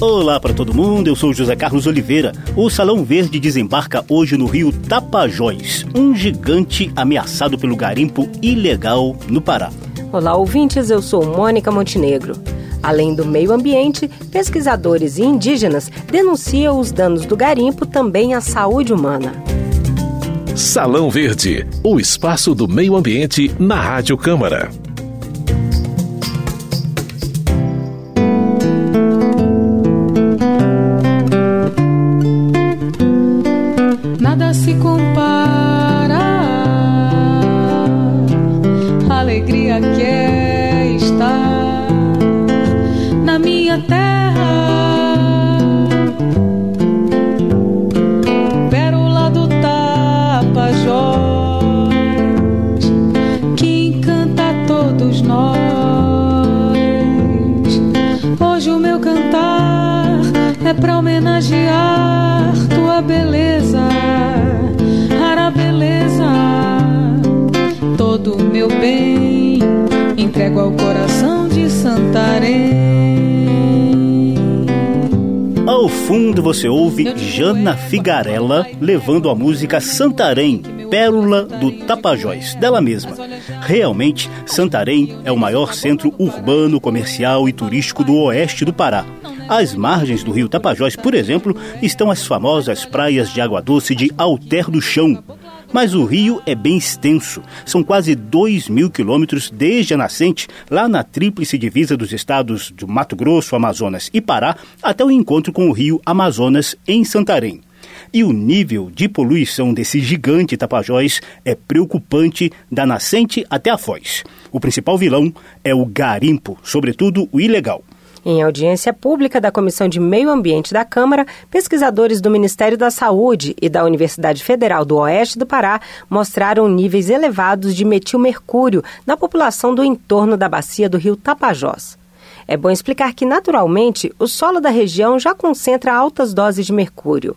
Olá para todo mundo, eu sou José Carlos Oliveira. O Salão Verde desembarca hoje no rio Tapajós, um gigante ameaçado pelo garimpo ilegal no Pará. Olá, ouvintes, eu sou Mônica Montenegro. Além do meio ambiente, pesquisadores e indígenas denunciam os danos do garimpo também à saúde humana. Salão Verde, o espaço do meio ambiente na Rádio Câmara. Homenagear fundo você ouve Jana Figarella levando a música Santarém, pérola do Tapajós, dela mesma. Realmente, Santarém é o maior centro urbano, comercial e turístico do oeste do Pará. Às margens do rio Tapajós, por exemplo, estão as famosas praias de água doce de Alter do Chão. Mas o rio é bem extenso. São quase 2 mil quilômetros desde a nascente, lá na tríplice divisa dos estados do Mato Grosso, Amazonas e Pará, até o encontro com o rio Amazonas, em Santarém. E o nível de poluição desse gigante Tapajós é preocupante da nascente até a foz. O principal vilão é o garimpo, sobretudo o ilegal. Em audiência pública da Comissão de Meio Ambiente da Câmara, pesquisadores do Ministério da Saúde e da Universidade Federal do Oeste do Pará mostraram níveis elevados de metilmercúrio na população do entorno da bacia do rio Tapajós. É bom explicar que, naturalmente, o solo da região já concentra altas doses de mercúrio.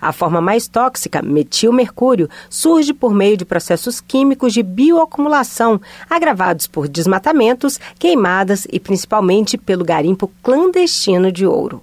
A forma mais tóxica, metilmercúrio, surge por meio de processos químicos de bioacumulação, agravados por desmatamentos, queimadas e principalmente pelo garimpo clandestino de ouro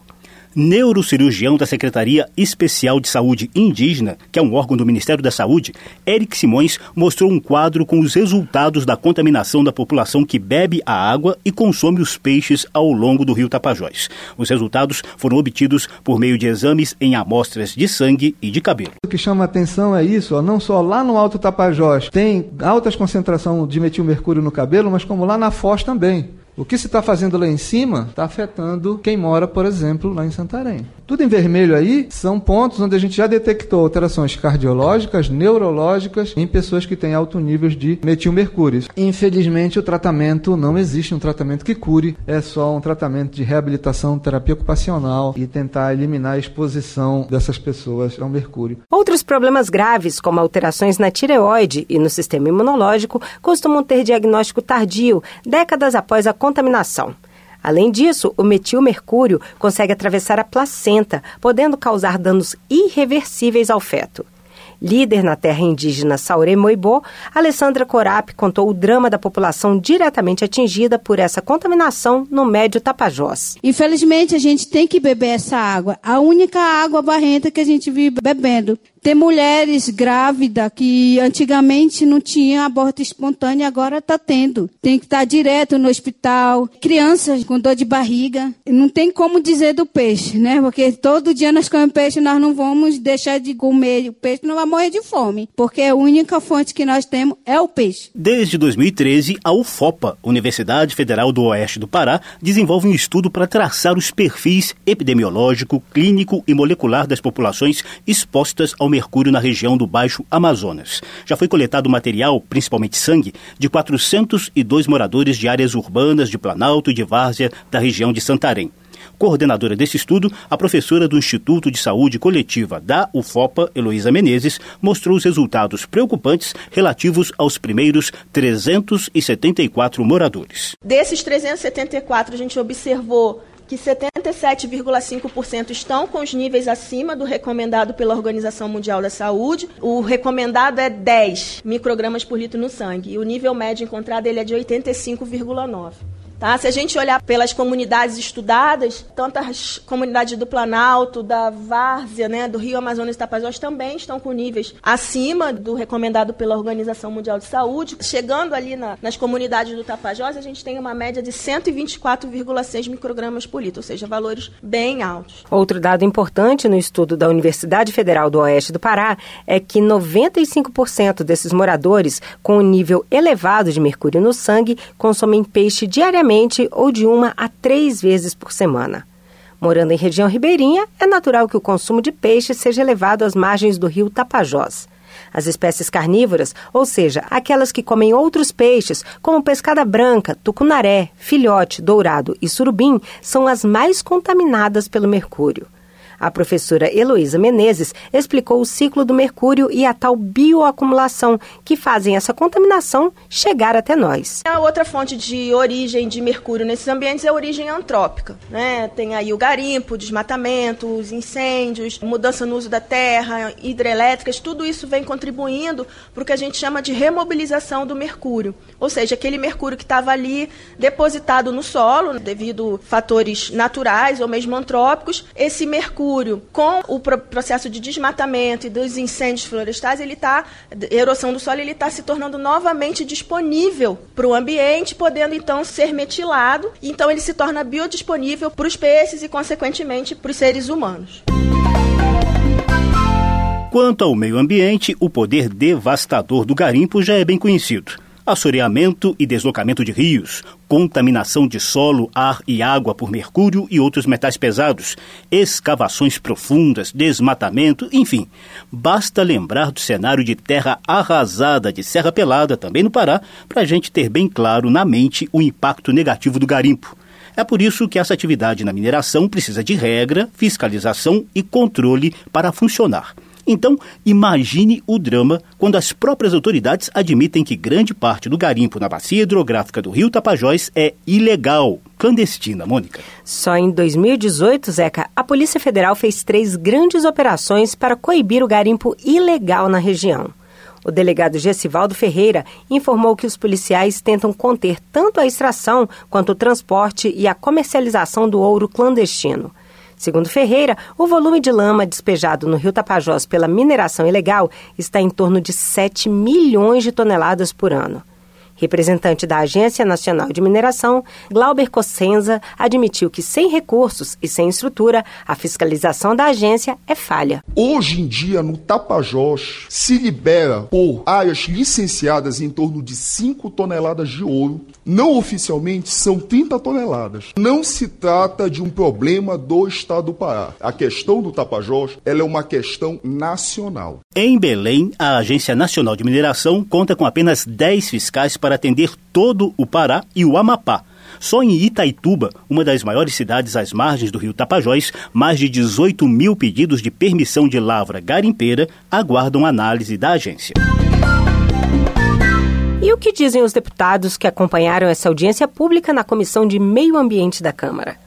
neurocirurgião da Secretaria Especial de Saúde Indígena, que é um órgão do Ministério da Saúde, Eric Simões mostrou um quadro com os resultados da contaminação da população que bebe a água e consome os peixes ao longo do rio Tapajós. Os resultados foram obtidos por meio de exames em amostras de sangue e de cabelo. O que chama atenção é isso, ó, não só lá no Alto Tapajós tem altas concentração de metilmercúrio no cabelo, mas como lá na Foz também. O que se está fazendo lá em cima está afetando quem mora, por exemplo, lá em Santarém. Tudo em vermelho aí são pontos onde a gente já detectou alterações cardiológicas, neurológicas em pessoas que têm alto nível de metilmercúrio. Infelizmente, o tratamento não existe um tratamento que cure, é só um tratamento de reabilitação, terapia ocupacional e tentar eliminar a exposição dessas pessoas ao mercúrio. Outros problemas graves, como alterações na tireoide e no sistema imunológico, costumam ter diagnóstico tardio, décadas após a contaminação. Além disso, o metilmercúrio consegue atravessar a placenta, podendo causar danos irreversíveis ao feto. Líder na terra indígena Saure Moibô, Alessandra Corap contou o drama da população diretamente atingida por essa contaminação no Médio Tapajós. Infelizmente, a gente tem que beber essa água, a única água barrenta que a gente vive bebendo. Tem mulheres grávidas que antigamente não tinha aborto espontâneo, agora está tendo. Tem que estar tá direto no hospital. Crianças com dor de barriga. Não tem como dizer do peixe, né? Porque todo dia nós comemos peixe, nós não vamos deixar de comer o peixe, não vai morrer de fome. Porque a única fonte que nós temos é o peixe. Desde 2013, a UFOPA, Universidade Federal do Oeste do Pará, desenvolve um estudo para traçar os perfis epidemiológico, clínico e molecular das populações expostas ao mercúrio na região do Baixo Amazonas. Já foi coletado material, principalmente sangue, de 402 moradores de áreas urbanas de Planalto e de Várzea da região de Santarém. Coordenadora desse estudo, a professora do Instituto de Saúde Coletiva da UFOPA, Heloísa Menezes, mostrou os resultados preocupantes relativos aos primeiros 374 moradores. Desses 374, a gente observou que 77,5% estão com os níveis acima do recomendado pela Organização Mundial da Saúde. O recomendado é 10 microgramas por litro no sangue e o nível médio encontrado ele é de 85,9. Tá? Se a gente olhar pelas comunidades estudadas, tanto as comunidades do Planalto, da Várzea, né, do Rio Amazonas e Tapajós também estão com níveis acima do recomendado pela Organização Mundial de Saúde. Chegando ali na, nas comunidades do Tapajós, a gente tem uma média de 124,6 microgramas por litro, ou seja, valores bem altos. Outro dado importante no estudo da Universidade Federal do Oeste do Pará é que 95% desses moradores com um nível elevado de mercúrio no sangue consomem peixe diariamente ou de uma a três vezes por semana. Morando em região ribeirinha, é natural que o consumo de peixe seja elevado às margens do rio Tapajós. As espécies carnívoras, ou seja, aquelas que comem outros peixes, como pescada branca, tucunaré, filhote, dourado e surubim, são as mais contaminadas pelo mercúrio. A professora Heloísa Menezes explicou o ciclo do mercúrio e a tal bioacumulação que fazem essa contaminação chegar até nós. A outra fonte de origem de mercúrio nesses ambientes é a origem antrópica. Né? Tem aí o garimpo, o desmatamento, os incêndios, mudança no uso da terra, hidrelétricas, tudo isso vem contribuindo para o que a gente chama de remobilização do mercúrio. Ou seja, aquele mercúrio que estava ali depositado no solo, devido a fatores naturais ou mesmo antrópicos, esse mercúrio mercúrio com o processo de desmatamento e dos incêndios florestais, ele está, erosão do solo, ele está se tornando novamente disponível para o ambiente, podendo então ser metilado. Então ele se torna biodisponível para os peixes e, consequentemente, para os seres humanos. Quanto ao meio ambiente, o poder devastador do garimpo já é bem conhecido assoreamento e deslocamento de rios, contaminação de solo, ar e água por mercúrio e outros metais pesados, escavações profundas, desmatamento, enfim. Basta lembrar do cenário de terra arrasada de Serra Pelada, também no Pará, para a gente ter bem claro na mente o impacto negativo do garimpo. É por isso que essa atividade na mineração precisa de regra, fiscalização e controle para funcionar. Então, imagine o drama quando as próprias autoridades admitem que grande parte do garimpo na bacia hidrográfica do rio Tapajós é ilegal, clandestina, Mônica. Só em 2018, Zeca, a Polícia Federal fez três grandes operações para coibir o garimpo ilegal na região. O delegado Gessivaldo Ferreira informou que os policiais tentam conter tanto a extração quanto o transporte e a comercialização do ouro clandestino. Segundo Ferreira, o volume de lama despejado no rio Tapajós pela mineração ilegal está em torno de 7 milhões de toneladas por ano. Representante da Agência Nacional de Mineração, Glauber Cossenza admitiu que sem recursos e sem estrutura, a fiscalização da agência é falha. Hoje em dia, no Tapajós, se libera por áreas licenciadas em torno de 5 toneladas de ouro. Não oficialmente são 30 toneladas. Não se trata de um problema do estado do Pará. A questão do Tapajós ela é uma questão nacional. Em Belém, a Agência Nacional de Mineração conta com apenas 10 fiscais para para atender todo o Pará e o Amapá. Só em Itaituba, uma das maiores cidades às margens do rio Tapajós, mais de 18 mil pedidos de permissão de lavra garimpeira aguardam análise da agência. E o que dizem os deputados que acompanharam essa audiência pública na Comissão de Meio Ambiente da Câmara?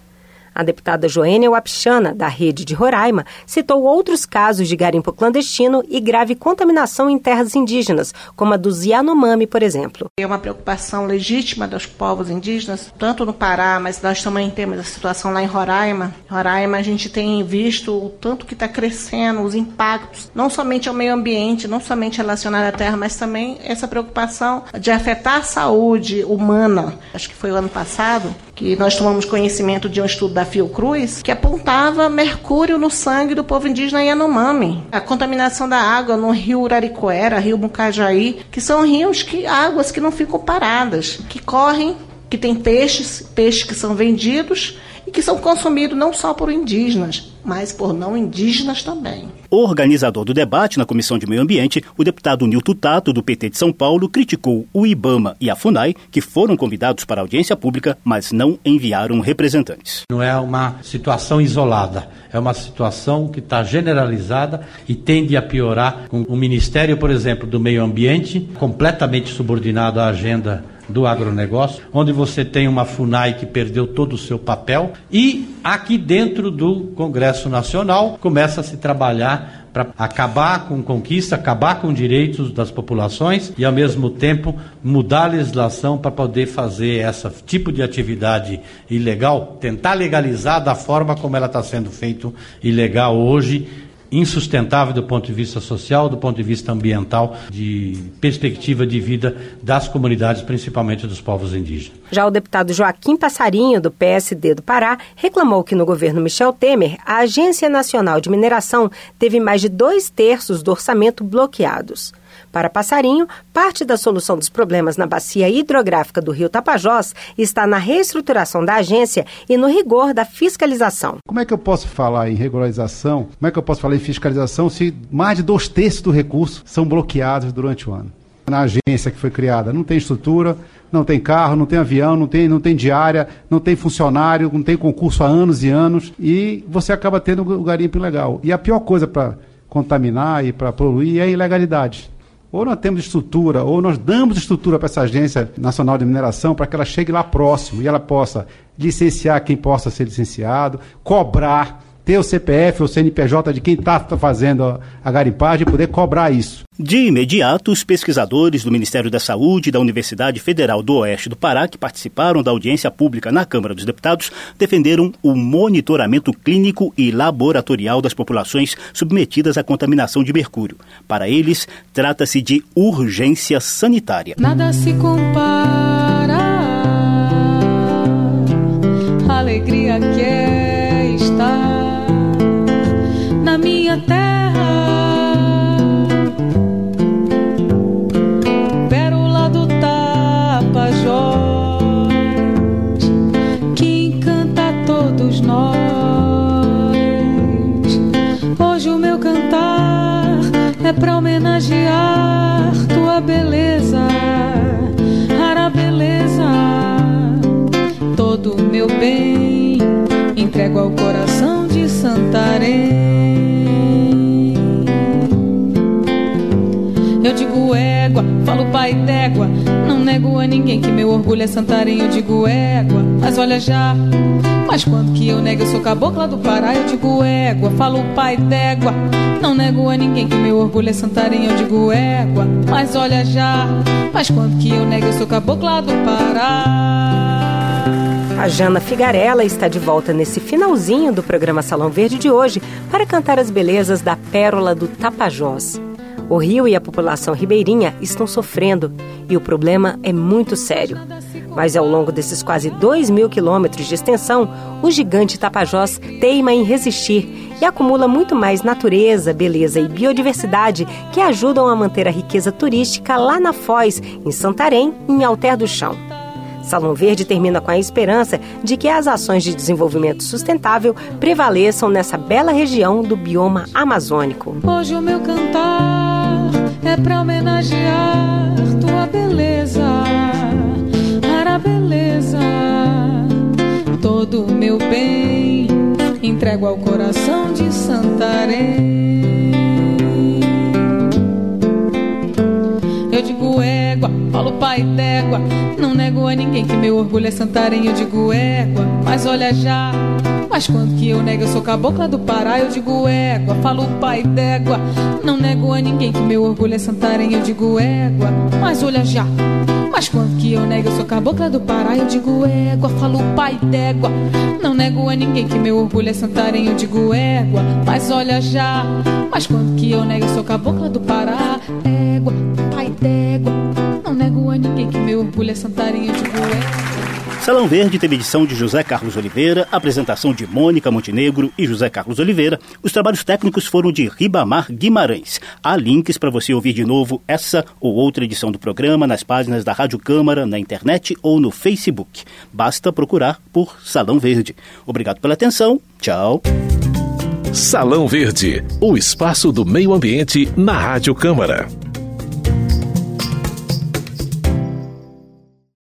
A deputada Joênia Wapchana, da Rede de Roraima, citou outros casos de garimpo clandestino e grave contaminação em terras indígenas, como a dos Yanomami, por exemplo. É uma preocupação legítima dos povos indígenas, tanto no Pará, mas nós também temos a situação lá em Roraima. Roraima a gente tem visto o tanto que está crescendo, os impactos, não somente ao meio ambiente, não somente relacionado à terra, mas também essa preocupação de afetar a saúde humana. Acho que foi o ano passado que nós tomamos conhecimento de um estudo da Fiocruz que apontava mercúrio no sangue do povo indígena Yanomami. A contaminação da água no rio Uraricoera, rio Mucajaí, que são rios que águas que não ficam paradas, que correm, que tem peixes, peixes que são vendidos e que são consumidos não só por indígenas, mas por não indígenas também. Organizador do debate na Comissão de Meio Ambiente, o deputado Nilton Tato, do PT de São Paulo, criticou o IBAMA e a FUNAI, que foram convidados para audiência pública, mas não enviaram representantes. Não é uma situação isolada, é uma situação que está generalizada e tende a piorar com o Ministério, por exemplo, do Meio Ambiente, completamente subordinado à agenda do agronegócio, onde você tem uma FUNAI que perdeu todo o seu papel e aqui dentro do Congresso Nacional começa a se trabalhar para acabar com conquista, acabar com direitos das populações e, ao mesmo tempo, mudar a legislação para poder fazer esse tipo de atividade ilegal, tentar legalizar da forma como ela está sendo feito ilegal hoje insustentável do ponto de vista social, do ponto de vista ambiental, de perspectiva de vida das comunidades, principalmente dos povos indígenas. Já o deputado Joaquim Passarinho, do PSD do Pará, reclamou que no governo Michel Temer, a Agência Nacional de Mineração teve mais de dois terços do orçamento bloqueados. Para Passarinho, parte da solução dos problemas na bacia hidrográfica do rio Tapajós está na reestruturação da agência e no rigor da fiscalização. Como é que eu posso falar em regularização? Como é que eu posso falar em fiscalização se mais de dois terços do recurso são bloqueados durante o ano? Na agência que foi criada, não tem estrutura, não tem carro, não tem avião, não tem, não tem diária, não tem funcionário, não tem concurso há anos e anos e você acaba tendo o garimpo ilegal. E a pior coisa para contaminar e para poluir é a ilegalidade. Ou nós temos estrutura, ou nós damos estrutura para essa Agência Nacional de Mineração para que ela chegue lá próximo e ela possa licenciar quem possa ser licenciado, cobrar ter o CPF ou CNPJ de quem está fazendo a garimpagem e poder cobrar isso. De imediato, os pesquisadores do Ministério da Saúde e da Universidade Federal do Oeste do Pará, que participaram da audiência pública na Câmara dos Deputados, defenderam o monitoramento clínico e laboratorial das populações submetidas à contaminação de mercúrio. Para eles, trata-se de urgência sanitária. Nada se compara à alegria que é entrego ao coração de Santarém. Eu digo égua, falo pai d'égua. Não nego a ninguém que meu orgulho é Santarém. Eu digo égua, mas olha já. Mas quando que eu nego, eu sou cabocla do Pará. Eu digo égua, falo pai d'égua. Não nego a ninguém que meu orgulho é Santarém. Eu digo égua, mas olha já. Mas quando que eu nego, eu sou cabocla do Pará. A Jana Figarella está de volta nesse finalzinho do programa Salão Verde de hoje para cantar as belezas da Pérola do Tapajós. O rio e a população ribeirinha estão sofrendo e o problema é muito sério. Mas ao longo desses quase 2 mil quilômetros de extensão, o gigante Tapajós teima em resistir e acumula muito mais natureza, beleza e biodiversidade que ajudam a manter a riqueza turística lá na Foz, em Santarém em Alter do Chão. Salão Verde termina com a esperança de que as ações de desenvolvimento sustentável prevaleçam nessa bela região do bioma amazônico. Hoje o meu cantar é pra homenagear tua beleza, rara beleza, todo o meu bem entrego ao coração de Santarém. Pai d'égua. Não nego a ninguém que meu orgulho é Santarém. Eu digo égua, mas olha já. Mas quando que eu nego, eu sou cabocla do Pará. Eu digo égua, falo pai d'égua. Não nego a ninguém que meu orgulho é Santarém. Eu digo égua, mas olha já. Mas quando que eu nego, eu sou cabocla do Pará. Eu digo égua, falo pai d'égua. Não nego a ninguém que meu orgulho é Santarém. Eu digo égua, mas olha já. Mas quando que eu nego, eu sou cabocla do Pará. Égua, é Santarém. Eu digo égua. Salão Verde teve edição de José Carlos Oliveira, apresentação de Mônica Montenegro e José Carlos Oliveira. Os trabalhos técnicos foram de Ribamar Guimarães. Há links para você ouvir de novo essa ou outra edição do programa nas páginas da Rádio Câmara, na internet ou no Facebook. Basta procurar por Salão Verde. Obrigado pela atenção. Tchau. Salão Verde, o espaço do meio ambiente na Rádio Câmara.